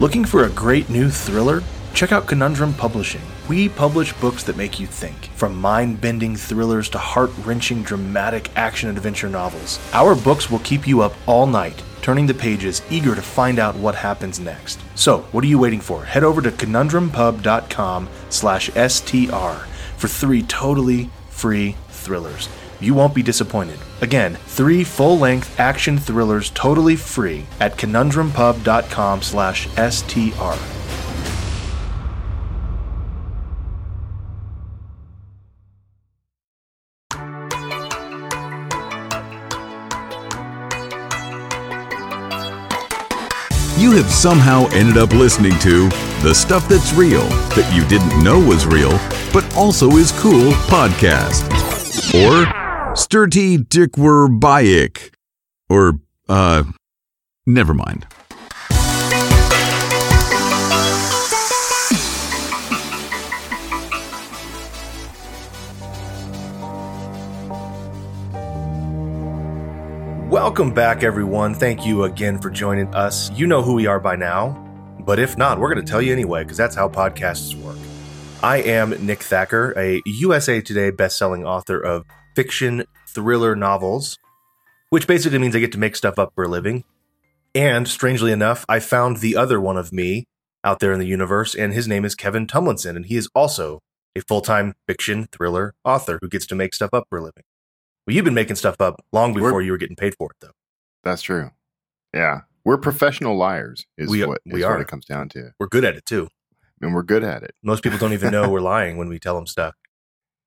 Looking for a great new thriller? Check out Conundrum Publishing. We publish books that make you think, from mind bending thrillers to heart wrenching dramatic action adventure novels. Our books will keep you up all night, turning the pages, eager to find out what happens next. So, what are you waiting for? Head over to conundrumpub.com slash STR for three totally free thrillers. You won't be disappointed. Again, three full-length action thrillers totally free at conundrumpub.com slash STR. You have somehow ended up listening to The Stuff That's Real That You Didn't Know Was Real, but also is cool podcast. Or Sturty Dickwur Bayik. Or, uh, never mind. Welcome back, everyone. Thank you again for joining us. You know who we are by now, but if not, we're going to tell you anyway, because that's how podcasts work. I am Nick Thacker, a USA Today bestselling author of fiction thriller novels, which basically means I get to make stuff up for a living. And strangely enough, I found the other one of me out there in the universe, and his name is Kevin Tumlinson, and he is also a full time fiction thriller author who gets to make stuff up for a living. Well, you've been making stuff up long before We're- you were getting paid for it, though. That's true. Yeah. We're professional liars, is We- what we is are. what it comes down to. We're good at it, too. And we're good at it. Most people don't even know we're lying when we tell them stuff.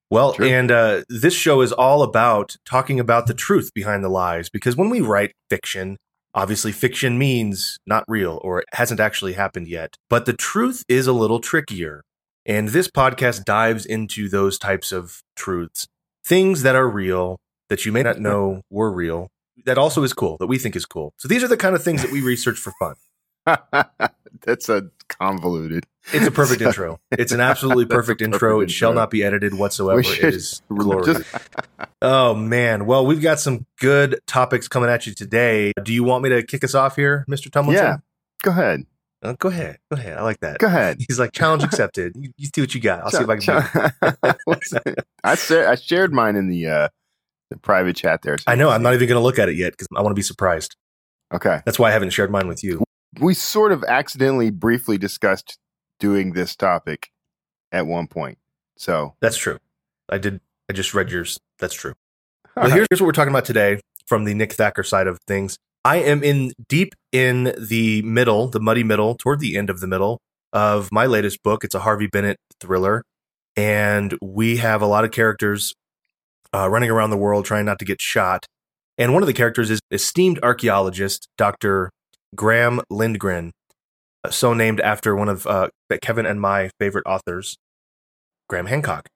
Well, True. and uh, this show is all about talking about the truth behind the lies because when we write fiction, obviously fiction means not real or it hasn't actually happened yet. But the truth is a little trickier. And this podcast dives into those types of truths, things that are real that you may not know were real. That also is cool, that we think is cool. So these are the kind of things that we research for fun. That's a convoluted. It's a perfect intro. It's an absolutely a perfect intro. perfect It shall not be edited whatsoever. It is glorious. Just- oh man. Well, we've got some good topics coming at you today. Do you want me to kick us off here, Mr. Tumlinson? Yeah. go ahead. Uh, go ahead. Go ahead. I like that. Go ahead. He's like challenge accepted. You, you see what you got. I'll see if I can. do it. I, sa- I shared mine in the uh, the private chat there. so I know. I'm not even going to look at it yet because I want to be surprised. Okay. That's why I haven't shared mine with you. We sort of accidentally briefly discussed doing this topic at one point. So, That's true. I did. I just read yours. That's true. Well, right. here's, here's what we're talking about today from the Nick Thacker side of things. I am in deep in the middle, the muddy middle, toward the end of the middle of my latest book. It's a Harvey Bennett thriller, and we have a lot of characters uh, running around the world trying not to get shot. And one of the characters is esteemed archaeologist Dr. Graham Lindgren, so named after one of uh, Kevin and my favorite authors, Graham Hancock.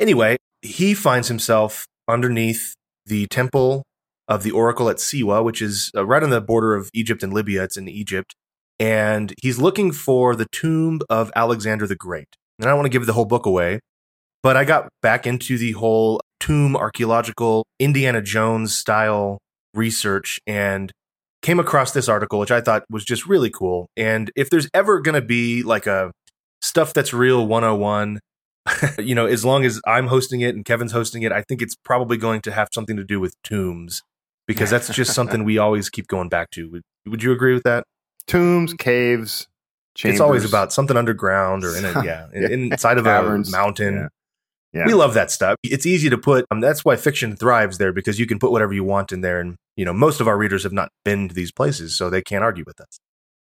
Anyway, he finds himself underneath the temple of the oracle at Siwa, which is uh, right on the border of Egypt and Libya. It's in Egypt. And he's looking for the tomb of Alexander the Great. And I don't want to give the whole book away, but I got back into the whole tomb archaeological Indiana Jones style research and came across this article, which I thought was just really cool. And if there's ever going to be like a stuff that's real 101, you know, as long as I'm hosting it and Kevin's hosting it, I think it's probably going to have something to do with tombs because that's just something we always keep going back to. Would, would you agree with that? tombs, caves, chambers. It's always about something underground or in a, yeah, in, inside of a mountain. Yeah. Yeah. We love that stuff. It's easy to put. Um, that's why fiction thrives there because you can put whatever you want in there, and you know most of our readers have not been to these places, so they can't argue with us.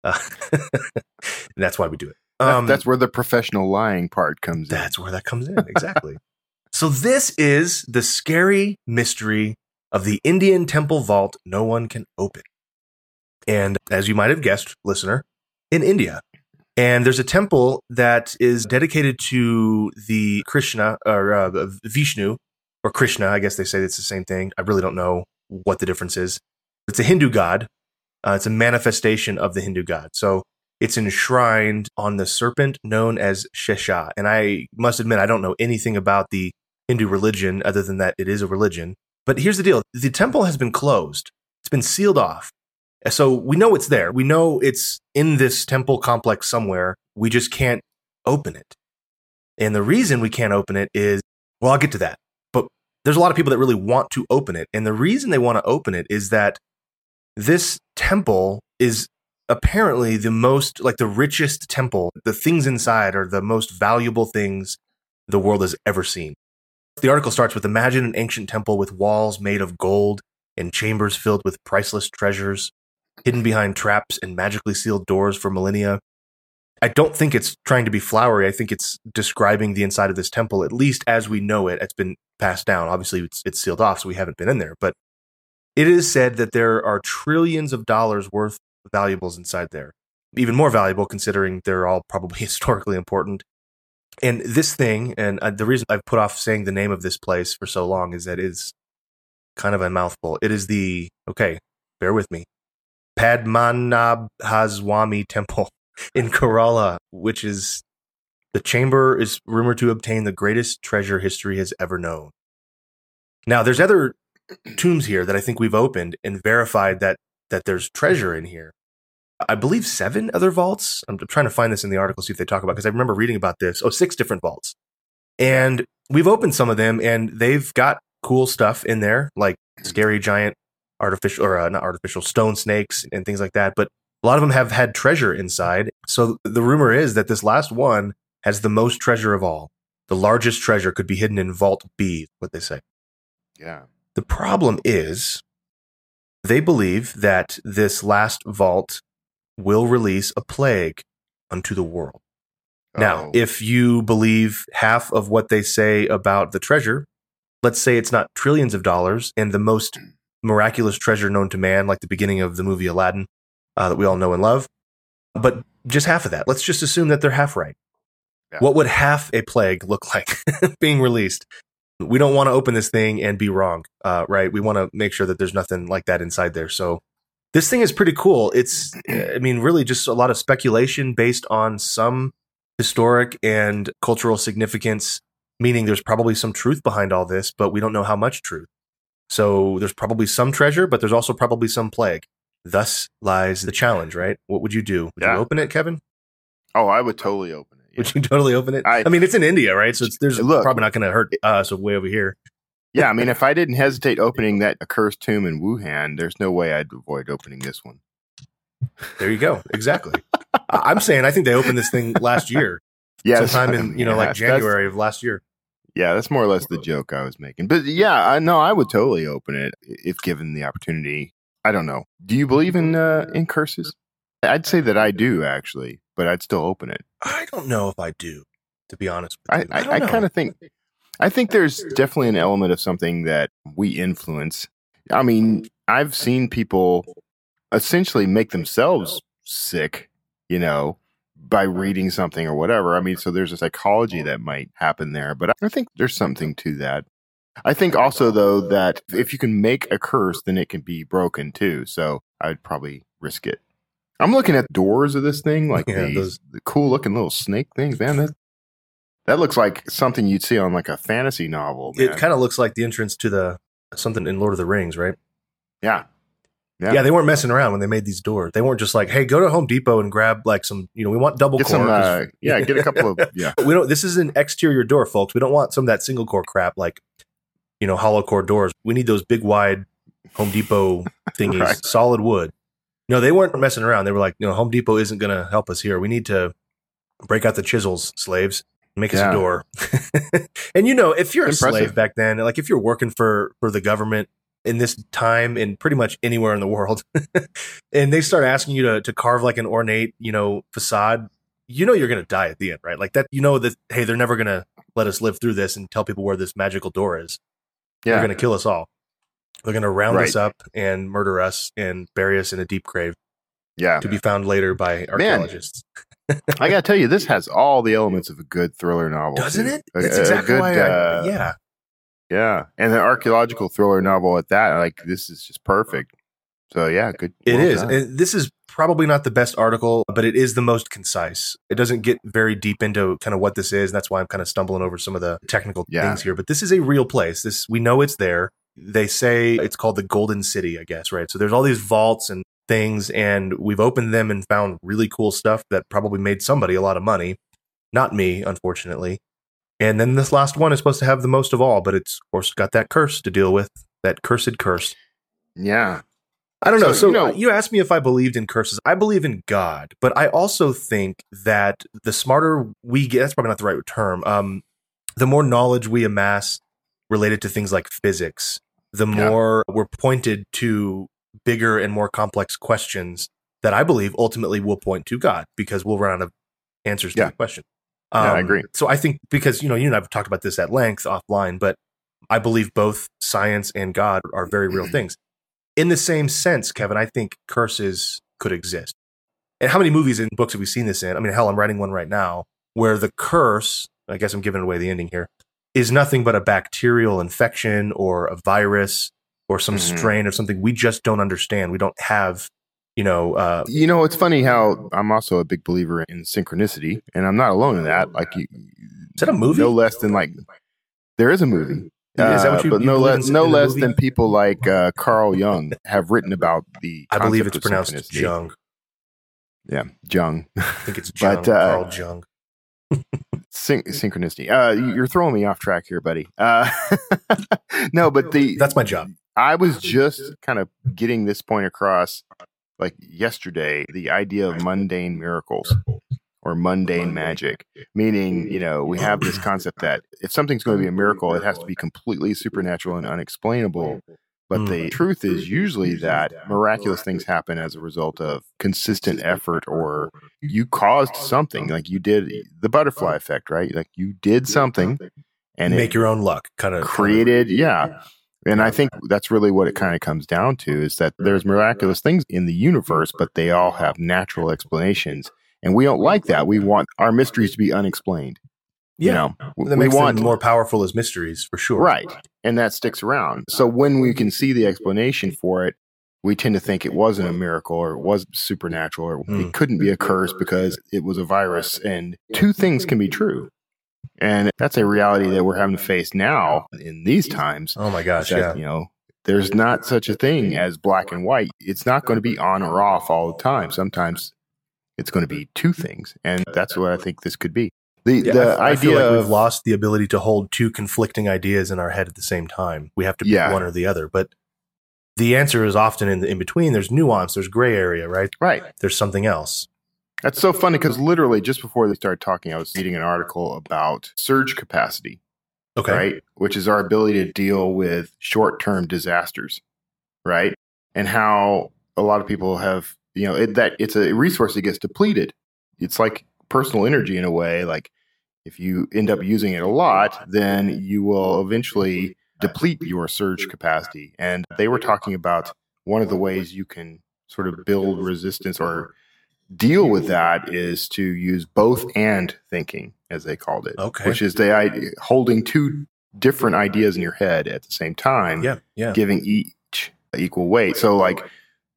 Uh, and that's why we do it. Um, that's where the professional lying part comes in. That's where that comes in. Exactly. so this is the scary mystery of the Indian temple vault no one can open. And as you might have guessed, listener, in India. And there's a temple that is dedicated to the Krishna or uh, Vishnu or Krishna. I guess they say it's the same thing. I really don't know what the difference is. It's a Hindu god. Uh, it's a manifestation of the Hindu god. So it's enshrined on the serpent known as Shesha. And I must admit, I don't know anything about the Hindu religion other than that it is a religion. But here's the deal the temple has been closed, it's been sealed off. So we know it's there. We know it's in this temple complex somewhere. We just can't open it. And the reason we can't open it is, well, I'll get to that. But there's a lot of people that really want to open it. And the reason they want to open it is that this temple is apparently the most, like the richest temple. The things inside are the most valuable things the world has ever seen. The article starts with Imagine an ancient temple with walls made of gold and chambers filled with priceless treasures, hidden behind traps and magically sealed doors for millennia. I don't think it's trying to be flowery. I think it's describing the inside of this temple, at least as we know it. It's been passed down. Obviously, it's, it's sealed off, so we haven't been in there. But it is said that there are trillions of dollars worth of valuables inside there. Even more valuable considering they're all probably historically important. And this thing, and uh, the reason I've put off saying the name of this place for so long is that it's kind of a mouthful. It is the, okay, bear with me, Padmanabhaswamy Temple in Kerala, which is the chamber is rumored to obtain the greatest treasure history has ever known. Now, there's other tombs here that I think we've opened and verified that that there's treasure in here. I believe seven other vaults. I'm trying to find this in the article, see if they talk about because I remember reading about this. Oh, six different vaults, and we've opened some of them, and they've got cool stuff in there, like hmm. scary giant artificial or uh, not artificial stone snakes and things like that. But a lot of them have had treasure inside. So the rumor is that this last one has the most treasure of all. The largest treasure could be hidden in Vault B, what they say. Yeah. The problem is they believe that this last vault will release a plague unto the world. Now, Oh. if you believe half of what they say about the treasure, let's say it's not trillions of dollars and the most miraculous treasure known to man, like the beginning of the movie Aladdin uh, that we all know and love, but just half of that. Let's just assume that they're half right. Yeah. What would half a plague look like being released? We don't want to open this thing and be wrong, uh, right? We want to make sure that there's nothing like that inside there. So this thing is pretty cool. It's, I mean, really just a lot of speculation based on some historic and cultural significance, meaning there's probably some truth behind all this, but we don't know how much truth. So there's probably some treasure, but there's also probably some plague. Thus lies the challenge, right? What would you do? Would Yeah. you open it, Kevin? Oh, I would totally open it. Would you totally open it? I, I- mean, it's in India, right? So it's, there's Look- probably not going to hurt us way over here. Yeah, I mean, if I didn't hesitate opening that accursed tomb in Wuhan, there's no way I'd avoid opening this one. There you go. Exactly. I'm saying I think they opened this thing last year, Yeah, sometime in you know yeah, like January of last year. Yeah, that's more or less the joke I was making. But yeah, I know I would totally open it if given the opportunity. I don't know. Do you believe in uh, in curses? I'd say that I do actually, but I'd still open it. I don't know if I do, to be honest. With I you. I, don't I kind of think I think there's definitely an element of something that we influence. I mean, I've seen people essentially make themselves sick, you know, by reading something or whatever. I mean, so there's a psychology that might happen there, but I think there's something to that. I think also though that if you can make a curse, then it can be broken too. So I'd probably risk it. I'm looking at doors of this thing, like Yeah, the, those- the cool looking little snake things, man. That that looks like something you'd see on like a fantasy novel. Man. It kind of looks like the entrance to the something in Lord of the Rings, right? yeah, Yeah. Yeah. they weren't messing around when they made these doors. They weren't just like, "Hey, go to Home Depot and grab like some, you know, we want double get core." some. Uh, yeah, get a couple of yeah. we don't. This is an exterior door, folks. We don't want some of that single core crap, like you know, hollow core doors. We need those big, wide Home Depot thingies, Right. solid wood. No, they weren't messing around. They were like, no, Home Depot isn't going to help us here. We need to break out the chisels, slaves, make us Yeah. a door. and you know, if you're a slave back then, like if you're working for for the government in this time and pretty much anywhere in the world, and they start asking you to to carve like an ornate, you know, facade, you know you're going to die at the end, right? Like that, you know that hey, they're never going to let us live through this and tell people where this magical door is. yeah. They're going to kill us all. They're going to round Right. us up and murder us and bury us in a deep grave yeah. to be found later by archaeologists. I gotta tell you, this has all the elements of a good thriller novel, Doesn't too. it? That's a exactly good, why. I, uh, yeah, yeah, and an archaeological thriller novel at that. Like this is just perfect. So yeah, good. it well is. And this is probably not the best article, but it is the most concise. It doesn't get very deep into kind of what this is, and that's why I'm kind of stumbling over some of the technical Yeah. things here. But this is a real place. This we know it's there. They say it's called the Golden City, I guess, right? So there's all these vaults and things and we've opened them and found really cool stuff that probably made somebody a lot of money. Not me, unfortunately. And then this last one is supposed to have the most of all, but it's of course got that curse to deal with, that cursed curse. Yeah. I don't know. So, So, you know- you asked me if I believed in curses. I believe in God, but I also think that the smarter we get, that's probably not the right term. Um, the more knowledge we amass related to things like physics, the Yeah. more we're pointed to bigger and more complex questions that I believe ultimately will point to God because we'll run out of answers to Yeah. the question. Yeah, I agree. So I think because you know you and I've talked about this at length offline, but I believe both science and God are very real things. In the same sense, Kevin, I think curses could exist. And how many movies and books have we seen this in? I mean, hell, I'm writing one right now where the curse, I guess I'm giving away the ending here, is nothing but a bacterial infection or a virus or some Mhm. strain of something we just don't understand. We don't have, you know, uh, You know, it's funny how I'm also a big believer in synchronicity, and I'm not alone in that. Like, you, Is that a movie? No less than like there is a movie. Is that what Uh, you- but you no less no less movie? than people like uh, Carl Jung have written about the. I believe it's pronounced. Jung. Yeah, Jung. I think it's Jung, But, uh, Carl Jung. Syn- synchronicity. Uh, you're throwing me off track here, buddy. Uh, no, but the That's my job. I was just kind of getting this point across like yesterday the idea of mundane miracles or mundane magic, meaning, you know, we have this concept that if something's going to be a miracle, it has to be completely supernatural and unexplainable. But Mm. the truth is usually that miraculous things happen as a result of consistent effort or you caused something like you did the butterfly effect, right? Like you did something and Make it your own luck, kind of created, yeah. And I think that's really what it kind of comes down to is that there's miraculous things in the universe, but they all have natural explanations. And we don't like that. We want our mysteries to be unexplained. Yeah, You know, that we makes want them more powerful as mysteries for sure. right. And that sticks around. So when we can see the explanation for it, we tend to think it wasn't a miracle or it was supernatural or Hmm. it couldn't be a curse because it was a virus. And two things can be true. And that's a reality that we're having to face now in these times. Oh my gosh, that, yeah. you know, there's not such a thing as black and white. It's not going to be on or off all the time. Sometimes it's going to be two things, and that's what I think this could be. The Yeah, the I, I feel idea like of we've lost the ability to hold two conflicting ideas in our head at the same time. We have to pick Yeah. one or the other. But the answer is often in the in between. There's nuance. There's gray area, right? right. There's something else. That's so funny because literally just before they started talking, I was reading an article about surge capacity, Okay. right? Which is our ability to deal with short term disasters, right? And how a lot of people have, you know, it, that it's a resource that gets depleted. It's like personal energy in a way. Like if you end up using it a lot, then you will eventually deplete your surge capacity. And they were talking about one of the ways you can sort of build resistance or deal with that is to use both and thinking, as they called it, Okay. which is the idea holding two different ideas in your head at the same time, Yeah. Yeah. giving each equal weight. So, like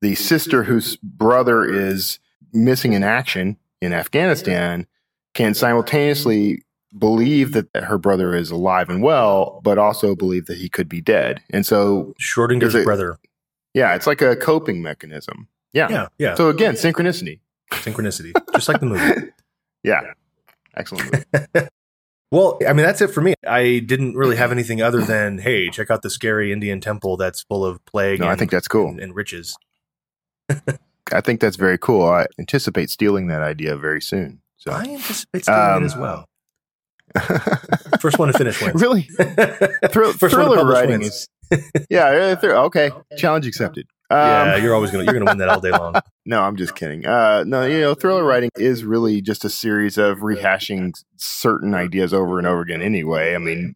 the sister whose brother is missing in action in Afghanistan can simultaneously believe that her brother is alive and well, but also believe that he could be dead. And so, Schrodinger's it- brother. yeah, it's like a coping mechanism. Yeah. Yeah. Yeah. So again, synchronicity. Synchronicity, just like the movie. yeah. Excellent. Well, I mean, that's it for me. I didn't really have anything other than, hey, check out the scary Indian temple that's full of plague No, I think that's cool. and, and riches. I think that's very cool. I anticipate stealing that idea very soon. So I anticipate stealing Um, it as well. First one to finish wins. really, Thrill, First one to thriller publish writing wins. is yeah. uh, thr- okay, challenge accepted. Um, yeah, you're always gonna you're gonna win that all day long. No, I'm just kidding. Uh, no, you know, thriller writing is really just a series of rehashing certain ideas over and over again. Anyway, I mean,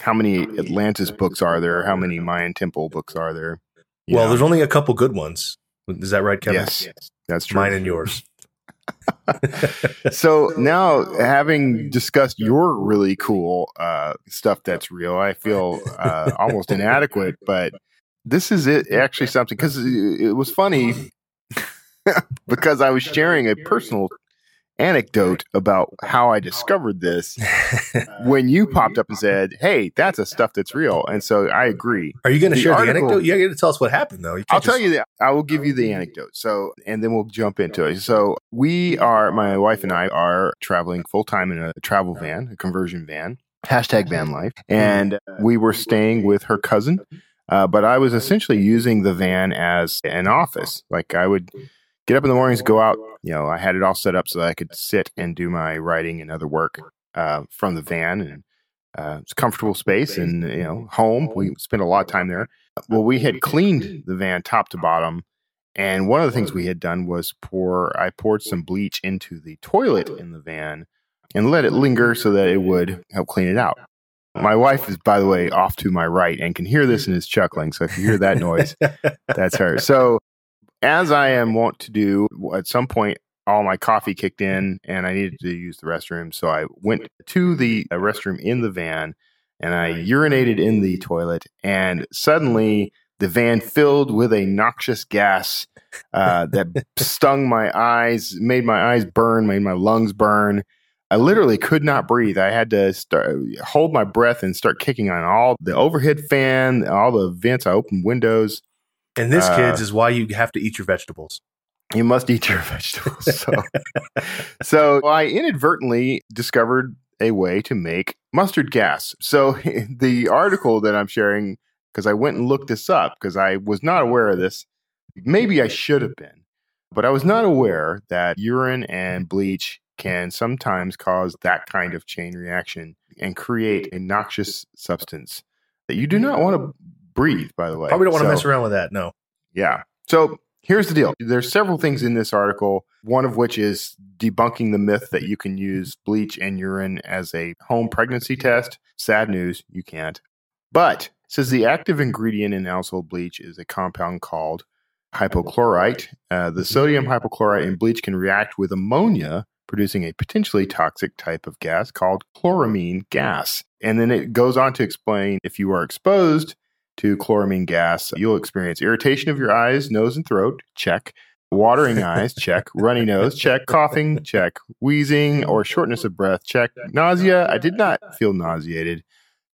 how many Atlantis books are there? How many Mayan Temple books are there? You well, know? there's only a couple good ones. Is that right, Kevin? yes, that's true. Mine and yours. so now having discussed your really cool uh, stuff that's real i feel uh, almost inadequate but this is it actually something because it was funny because i was sharing a personal anecdote about how I discovered this when you popped up and said, "Hey, that's a stuff that's real," and so I agree. Are you going to share article- the anecdote? You got to tell us what happened, though. You I'll can't tell you that I will give you the anecdote. So, and then we'll jump into it. So, we are, my wife and I are traveling full time in a travel van, a conversion van, hashtag van life. And we were staying with her cousin. Uh, but I was essentially using the van as an office. Like I would get up in the mornings, go out. You know, I had it all set up so that I could sit and do my writing and other work uh, from the van, and uh, it's comfortable space. And you know, home. We spent a lot of time there. Well, we had cleaned the van top to bottom, and one of the things we had done was pour. I poured some bleach into the toilet in the van and let it linger so that it would help clean it out. My wife is, by the way, off to my right and can hear this and is chuckling. So if you hear that noise, that's her. So, as I am wont to do, at some point, all my coffee kicked in and I needed to use the restroom. So I went to the uh, restroom in the van and I urinated in the toilet. And suddenly, the van filled with a noxious gas uh, that stung my eyes, made my eyes burn, made my lungs burn. I literally could not breathe. I had to start hold my breath and start kicking on all the overhead fan, all the vents. I opened windows. And this, Uh, kids, is why you have to eat your vegetables. You must eat your vegetables. So, so I inadvertently discovered a way to make mustard gas. So the article that I'm sharing, because I went and looked this up because I was not aware of this. Maybe I should have been, but I was not aware that urine and bleach can sometimes cause that kind of chain reaction and create mm. a noxious substance that you do not want to mm. breathe. By the way, Probably don't want to mess around with that. No. yeah. So here's the deal. There's several things in this article, one of which is debunking the myth that you can use bleach and urine as a home pregnancy test. Sad news, you can't. But it says the active ingredient in household bleach is a compound called hypochlorite. Uh, the mm-hmm. sodium hypochlorite in bleach can react with ammonia, producing a potentially toxic type of gas called chloramine gas. And then it goes on to explain if you are exposed to chloramine gas, you'll experience irritation of your eyes, nose, and throat. Check. Watering eyes, check. Runny nose, check. Coughing, check. Wheezing or shortness of breath, check. Nausea, I did not feel nauseated.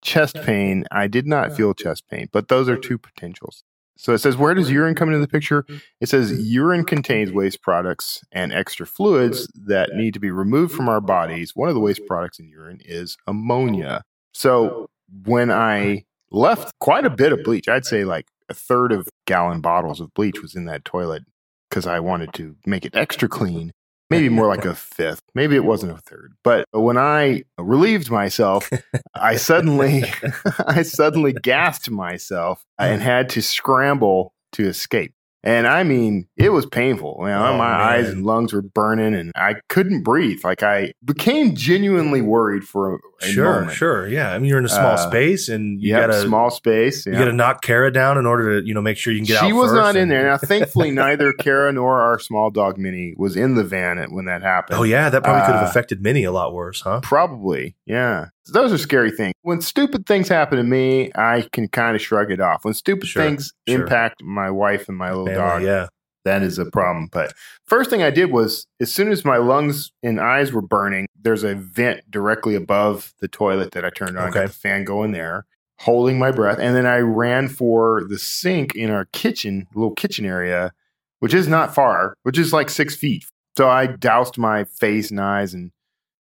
Chest pain, I did not feel chest pain, but those are two potentials. So it says, where does urine come into the picture? It says urine contains waste products and extra fluids that need to be removed from our bodies. One of the waste products in urine is ammonia. So when I left quite a bit of bleach. I'd say like a third of gallon bottles of bleach was in that toilet because I wanted to make it extra clean. Maybe more like a fifth. Maybe it wasn't a third. But when I relieved myself, I suddenly I suddenly gassed myself and uh-huh. had to scramble to escape. And I mean, it was painful. You know, Oh, my eyes and lungs were burning and I couldn't breathe. Like I became genuinely worried for a, a Sure, moment. sure. Yeah. I mean, you're in a small Uh, space and you Yeah, gotta small space. you gotta knock Kara down in order to, you know, make sure you can get out. she was not in there. Now, thankfully, neither Kara nor our small dog Minnie was in the van when that happened. Oh yeah, that probably could have Uh, affected Minnie a lot worse, huh? Probably, yeah. Those are scary things. When stupid things happen to me, I can kind of shrug it off. When stupid Sure, things sure. impact my wife and my little Family, dog, yeah. that is a problem. But first thing I did was, as soon as my lungs and eyes were burning, there's a vent directly above the toilet that I turned on. Okay. Got the fan going there, holding my breath, and then I ran for the sink in our kitchen, little kitchen area, which is not far, which is like six feet. So I doused my face and eyes, and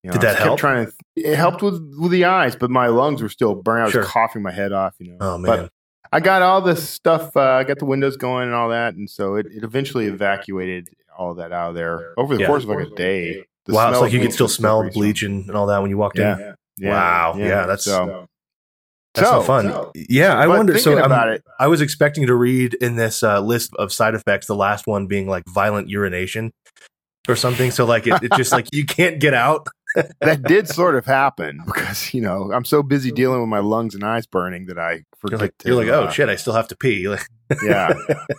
you know, Did that help? Trying to, it helped with with the eyes, but my lungs were still burning. I was Sure. coughing my head off. You know. Oh man. But I got all this stuff. Uh, I got the windows going and all that, and so it, it eventually evacuated all that out of there over the Yeah. course of like a day. The wow, it's like you could still smell strong. bleach and, and all that when you walked in. Yeah. yeah. Wow. Yeah, that's- so. That's so, fun. yeah, I but wonder. So I'm- about it, I was expecting to read in this uh, list of side effects, the last one being like violent urination or something. So like it, it's just like you can't get out. That did sort of happen because you know I'm so busy dealing with my lungs and eyes burning that I You're like to, you're like, oh uh, shit, I still have to pee. Like, yeah,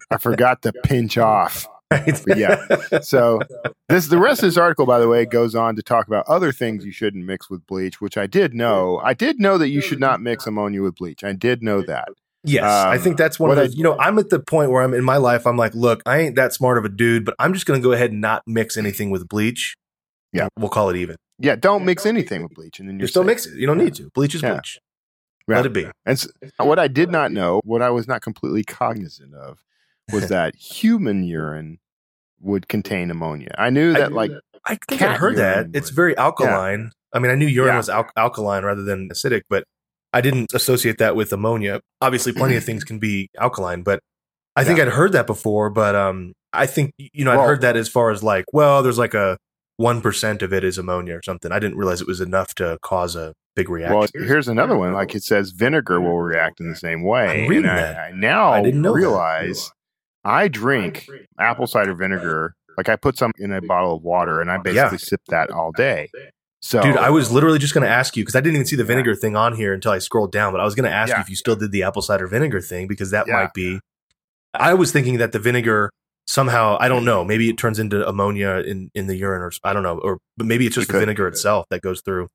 I forgot to pinch off. But yeah. So this the rest of this article, by the way, goes on to talk about other things you shouldn't mix with bleach, which I did know. I did know that you should not mix ammonia with bleach. I did know that. Yes, I Um, think that's one of the. I- you know, I'm at the point where I'm in my life. I'm like, look, I ain't that smart of a dude, but I'm just going to go ahead and not mix anything with bleach Yeah. we'll call it even. Yeah, don't mix anything with bleach, and then You you're still safe. mix it. You don't need to. Bleach is Yeah. bleach. Yeah. Let it be. And s what I did not know, what I was not completely cognizant of, was that human urine would contain ammonia. I knew I- that, like, I think I heard that. urine It's very alkaline. I mean, I knew urine Yeah. was al- alkaline rather than acidic, but I didn't associate that with ammonia. Obviously, plenty of things can be alkaline, but I think Yeah. I'd heard that before. But um, I think you know I'd heard that as far as like, well, there's like a one percent of it is ammonia or something. I didn't realize it was enough to cause a big reaction. well, here's another one. Like it says, vinegar will react in the same way. Reading and I. I now I didn't know that. realize I drink apple cider vinegar. Like I put some in a bottle of water, and I basically sip that all day. So, Dude, I was literally just going to ask you because I didn't even see the vinegar thing on here until I scrolled down. But I was going to ask Yeah. you if you still did the apple cider vinegar thing because that Yeah. might be. I was thinking that the vinegar somehow I don't know maybe it turns into ammonia in in the urine or I don't know or but maybe it's just It the vinegar itself that goes through.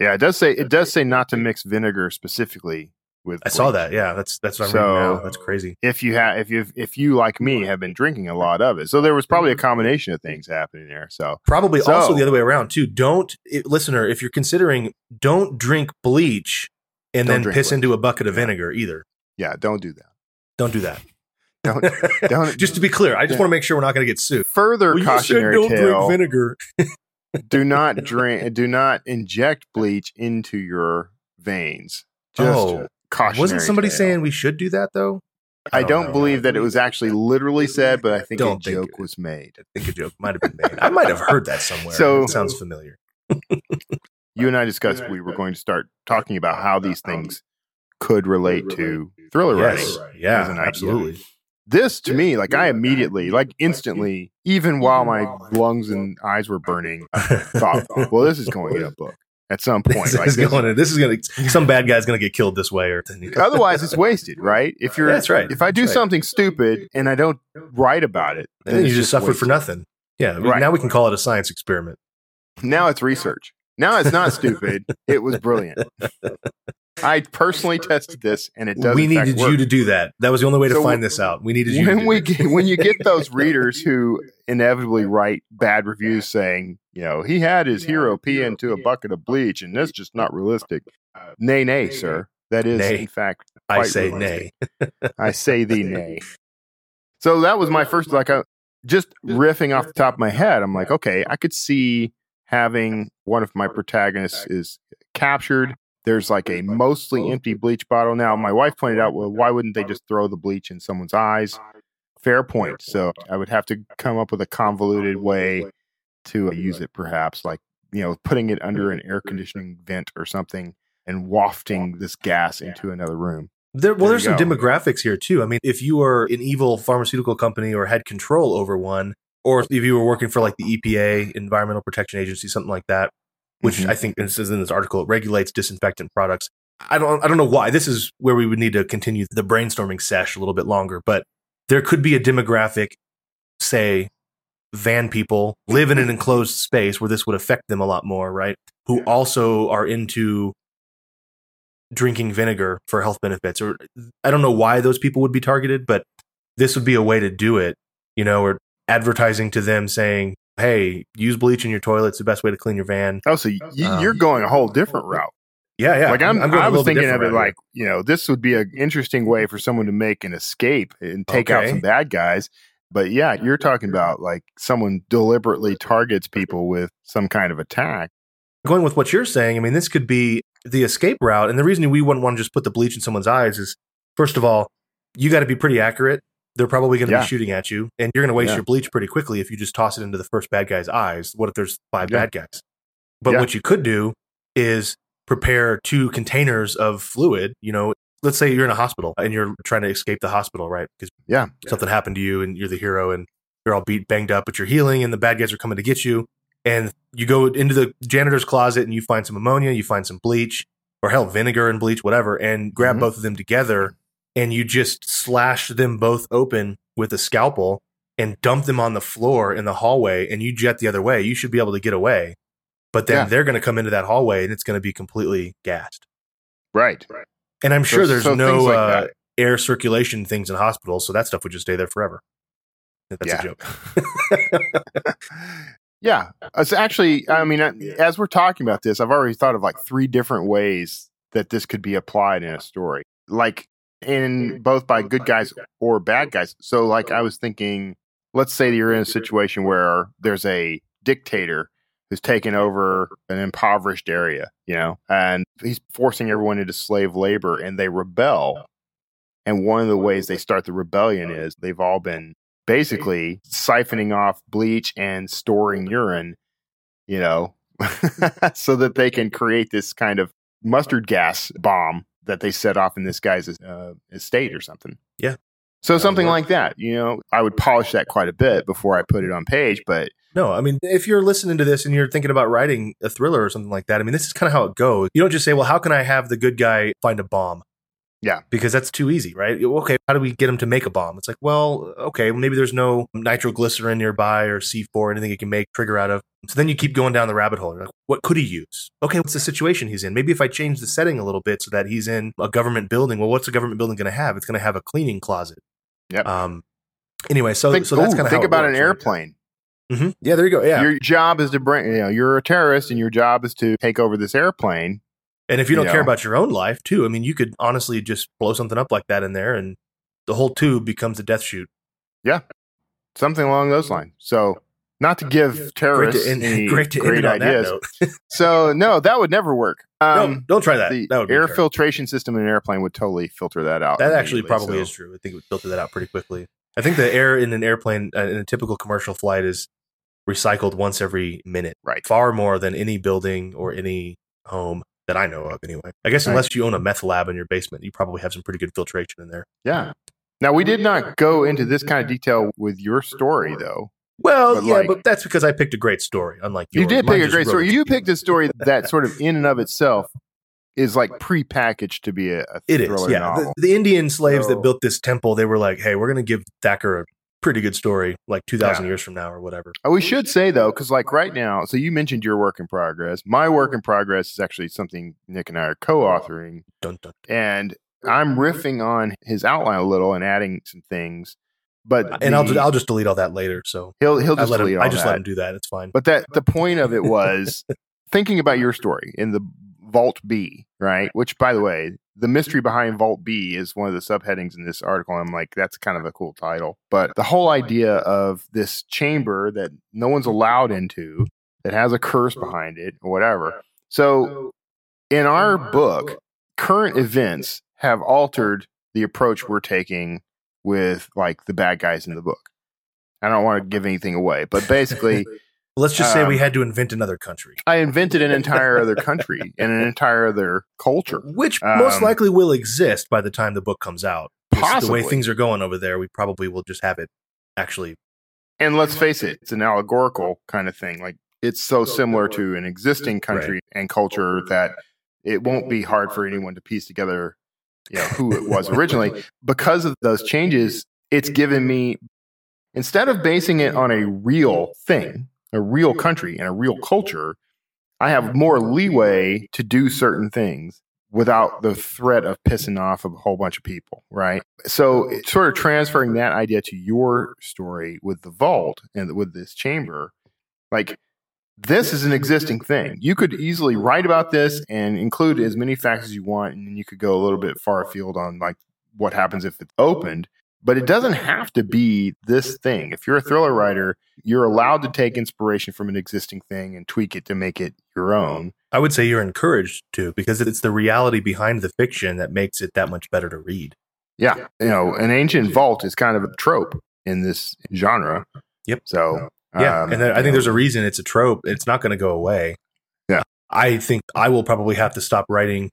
yeah, it does say it does say not to mix vinegar specifically with. I saw that. Yeah, that's that's what I'm So- reading now. That's crazy. if you have if you if you like me have been drinking a lot of it so there was probably a mm-hmm. combination of things happening there so Probably So- also the other way around too. Don't it, listener if you're considering don't drink bleach and then piss bleach. into a bucket of vinegar either. yeah don't do that Don't do that. Don't don't just to be clear, I just Yeah. want to make sure we're not going to get sued. further Well, you said don't tale drink vinegar. do not drink do not inject bleach into your veins just Oh, cautionary Wasn't somebody tale. saying we should do that though? I don't know. believe that it was actually literally said but I think a Don't think joke it- was made I think a joke might have been made. I might have heard that somewhere. So- it sounds familiar. you and I discussed we were going to start talking about how these things could relate to thriller writing yeah, absolutely. This to me like i immediately like instantly even while my lungs and eyes were burning thought well this is going in a book at some point this like is this- going. This is going to. Some bad guy's going to get killed this way, or otherwise it's wasted right if you're that's right. if i do right. something stupid and i don't write about it And then you it's just suffered for nothing. Yeah. Right. Now we can call it a science experiment. now it's research now it's not stupid it was brilliant i personally tested this and it does we needed you to do that. That was the only way to So find this out. We needed you. to when do we get, when you get those readers who inevitably write bad reviews saying, you know, he had his hero pee into a bucket of bleach and that's just not realistic. Uh, nay, nay, sir. That is, Nay. in fact, I say realistic. nay. I say thee nay. So that was my first, like, uh, I, just riffing off the top of my head. I'm like, okay, I could see having one of my protagonists is captured. There's like a mostly empty bleach bottle. Now, my wife pointed out, well, why wouldn't they just throw the bleach in someone's eyes? Fair point. So I would have to come up with a convoluted way to uh, use it, perhaps like, you know, putting it under an air conditioning vent or something and wafting this gas into another room. There, well, There there's some go. demographics here too. I mean, if you were an evil pharmaceutical company or had control over one, or if you were working for like the EPA, Environmental Protection Agency, something like that, which Mhm. I think this is in this article, it regulates disinfectant products. I don't, I don't know why. This is where we would need to continue the brainstorming sesh a little bit longer, but there could be a demographic, say, van people live in an enclosed space where this would affect them a lot more, right? Who also are into drinking vinegar for health benefits or I don't know why those people would be targeted, but this would be a way to do it, you know, or advertising to them saying, "Hey, use bleach in your toilet. It's the best way to clean your van." Oh, so y- Um, you're going a whole different route. Yeah, yeah. like I'm, going I a was thinking of it route like you know this would be an interesting way for someone to make an escape and take out some bad guys. But yeah, you're talking about like someone deliberately targets people with some kind of attack. going with what you're saying. I mean, this could be the escape route, and the reason we wouldn't want to just put the bleach in someone's eyes is, first of all, you got to be pretty accurate. They're probably going to Yeah. be shooting at you, and you're going to waste Yeah. your bleach pretty quickly if you just toss it into the first bad guy's eyes. What if there's five Yeah. bad guys? But what you could do is prepare two containers of fluid. You know, let's say you're in a hospital and you're trying to escape the hospital, right? Because Yeah. something happened to you and you're the hero and you're all beat banged up, but you're healing and the bad guys are coming to get you. And you go into the janitor's closet and you find some ammonia, you find some bleach, or hell, vinegar and bleach, whatever, and grab Mhm. both of them together and you just slash them both open with a scalpel and dump them on the floor in the hallway and you jet the other way. You should be able to get away. But then Yeah. they're going to come into that hallway and it's going to be completely gassed. Right. And I'm sure So- there's so no like uh, air circulation things in hospitals, so that stuff would just stay there forever. That's Yeah. a joke. Yeah, it's actually. I mean, as we're talking about this, I've already thought of like three different ways that this could be applied in a story, like in both by good guys or bad guys. So, like, I was thinking, let's say you're in a situation where there's a dictator who's taken over an impoverished area, you know, and he's forcing everyone into slave labor, and they rebel. And one of the ways they start the rebellion is they've all been basically siphoning off bleach and storing urine, you know, so that they can create this kind of mustard gas bomb that they set off in this guy's uh, estate or something. Yeah. So something like that, you know, I would polish that quite a bit before I put it on page, but No, I mean, if you're listening to this and you're thinking about writing a thriller or something like that, I mean, this is kind of how it goes. You don't just say, well, how can I have the good guy find a bomb? Yeah. Because that's too easy, right? Okay, how do we get him to make a bomb? It's like, well, okay, maybe there's no nitroglycerin nearby or C4, or anything he can make trigger out of. So then you keep going down the rabbit hole. You're like, what could he use? Okay, what's the situation he's in? Maybe if I change the setting a little bit so that he's in a government building, well, what's a government building going to have? It's going to have a cleaning closet. Yep. Um, anyway, so, think, so that's kind of think how about works, an right? airplane. Mhm. Yeah, there you go. Yeah. Your job is to bring, you know, you're a terrorist and your job is to take over this airplane. And if you don't You care about your own life, too, I mean, you could honestly just blow something up like that in there, and the whole tube becomes a death chute. Yeah. Something along those lines. So, not to give Great terrorists to end, any great to great ideas. So, no, that would never work. no, Um, don't try that. the That would be air filtration system in an airplane would totally filter that out. That actually probably so- is true. I think it would filter that out pretty quickly. I think the air in an airplane uh, in a typical commercial flight is recycled once every minute, Right. far more than any building or any home that I know of. Anyway, I guess Right. unless you own a meth lab in your basement, you probably have some pretty good filtration in there. Yeah. Now, we did not go into this kind of detail with your story, though. Well, But yeah, like- but that's because I picked a great story. Unlike You yours. did Mine pick a great story. You picked a story that sort of in and of itself is like pre-packaged to be a, a It is, yeah. The, the Indian slaves So- that built this temple, they were like, "Hey, we're going to give Thacker a pretty good story, like two thousand Yeah. years from now or whatever." Uh, We should say though, because like right now, so you mentioned your work in progress. My work in progress is actually something Nick and I are co-authoring, Dun, dun. and I'm riffing on his outline a little and adding some things. But And I'll just, I'll just delete all that later. So he'll he'll I just let delete him. I just that. let him do that. It's fine. But that the point of it was thinking about your story in the Vault B, right? Which, by the way, the mystery mm-hmm. behind Vault B is one of the subheadings in this article. I'm like, that's kind of a cool title. But the whole idea of this chamber that no one's allowed into, that has a curse behind it, or whatever. So, in our book, current events have altered the approach we're taking with like the bad guys in the book. I don't want to give anything away, but basically, Let's just say we um, had to invent another country, I invented an entire other country and an entire other culture. which most um, likely will exist by the time the book comes out. Just The way things are going over there, we probably will just have it actually. And let's face it, it's an allegorical kind of thing. Like it's so similar to an existing country and culture that it won't be hard for anyone to piece together, you know, who it was originally. Because of those changes, it's given me instead of basing it on a real thing, a real country and a real culture, I have more leeway to do certain things without the threat of pissing off a whole bunch of people, right? So, sort of transferring that idea to your story with the vault and with this chamber, like this is an existing thing. You could easily write about this and include as many facts as you want, and you could go a little bit far afield on like what happens if it's opened. But it doesn't have to be this thing. If you're a thriller writer, you're allowed to take inspiration from an existing thing and tweak it to make it your own. I would say you're encouraged to because it's the reality behind the fiction that makes it that much better to read. Yeah. You know, an ancient vault is kind of a trope in this genre. Yep. So, Yeah, um, and there, I think know, there's a reason it's a trope. It's not going to go away. Yeah. I think I will probably have to stop writing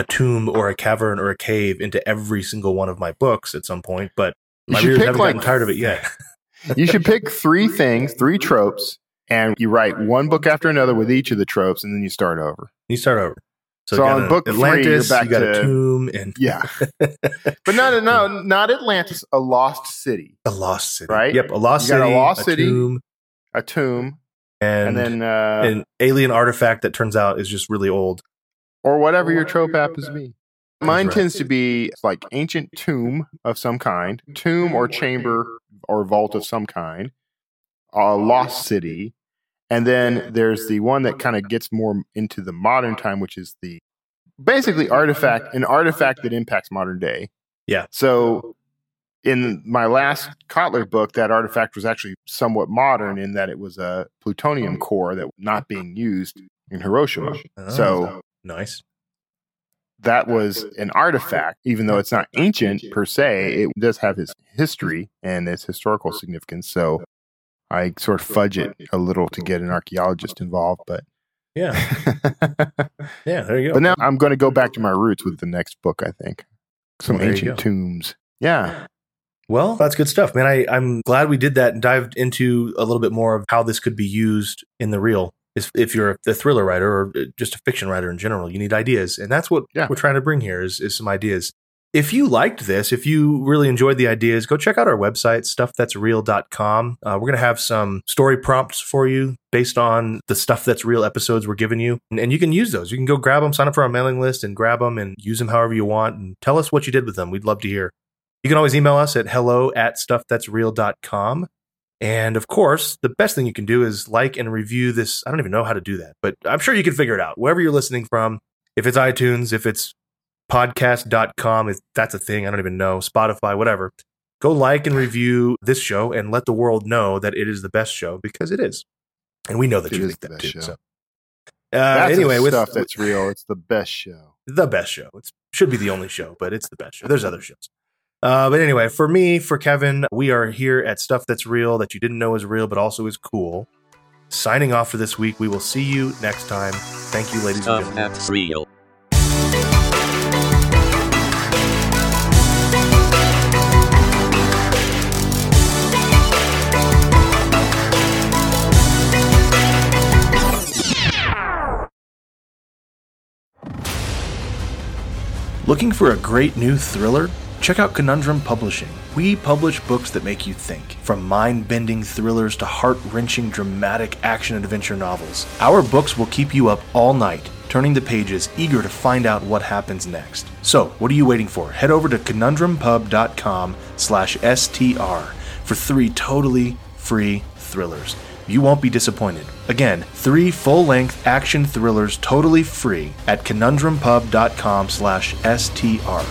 a tomb or a cavern or a cave into every single one of my books at some point, but my readers haven't like- gotten tired of it yet. you should pick three things, three tropes, and you write one book after another with each of the tropes, and then you start over. You start over. So got on a- book three, Atlantis, you're back you got to- a tomb, and Yeah. but not, no, not Atlantis, a lost city, a lost city. Right? Yep, a lost You got a city, lost city, tomb, a tomb, and, and, then, uh, an alien artifact that turns out is just really old. Or whatever your trope happens to be. Mine right. tends to be like ancient tomb of some kind, tomb or chamber or vault of some kind, a lost city, And then there's the one that kind of gets more into the modern time, which is the basically artifact, an artifact that impacts modern day. Yeah. So in my last Kotler book, that artifact was actually somewhat modern in that it was a plutonium core that was not being used in Hiroshima. So Oh, nice. that was an artifact, even though it's not ancient per se, it does have its history and its historical significance. So I sort of fudge it a little to get an archaeologist involved, but Yeah. Yeah. There you go. but now I'm going to go back to my roots with the next book. I think some Well, ancient tombs. Yeah, Well, that's good stuff, man. I, I'm glad we did that and dived into a little bit more of how this could be used in the real. If, if you're a thriller writer or just a fiction writer in general, you need ideas. And that's what Yeah. we're trying to bring here is, is some ideas. If you liked this, if you really enjoyed the ideas, go check out our website, stuffthat'sreal.com. Uh, we're going to have some story prompts for you based on the stuff that's real episodes we're giving you. And, and you can use those. You can go grab them, sign up for our mailing list and grab them and use them however you want and tell us what you did with them. We'd love to hear. You can always email us at hello at stuffthat'sreal.com. And of course, the best thing you can do is like and review this. I don't even know how to do that, but I'm sure you can figure it out. Wherever you're listening from, if it's iTunes, if it's podcast.com, if that's a thing, I don't even know, Spotify, whatever. Go like and review this show and let the world know that it is the best show because it is. And we know that It you think that too. So. Uh, anyway, with stuff that's real. It's the best show. the best show. It should be the only show, but it's the best show. There's other shows. Uh, but anyway, for me, for Kevin, we are here at Stuff That's Real that you didn't know is real, but also is cool. Signing off for this week. We will see you next time. Thank you, ladies and gentlemen. that's real. Looking for a great new thriller? Check out Conundrum Publishing. We publish books that make you think, from mind bending thrillers to heart wrenching dramatic action adventure novels. Our books will keep you up all night, turning the pages, eager to find out what happens next. So, what are you waiting for? Head over to conundrumpub.com slash STR for three totally free thrillers. You won't be disappointed. Again, three full-length action thrillers totally free at conundrumpub.com slash STR.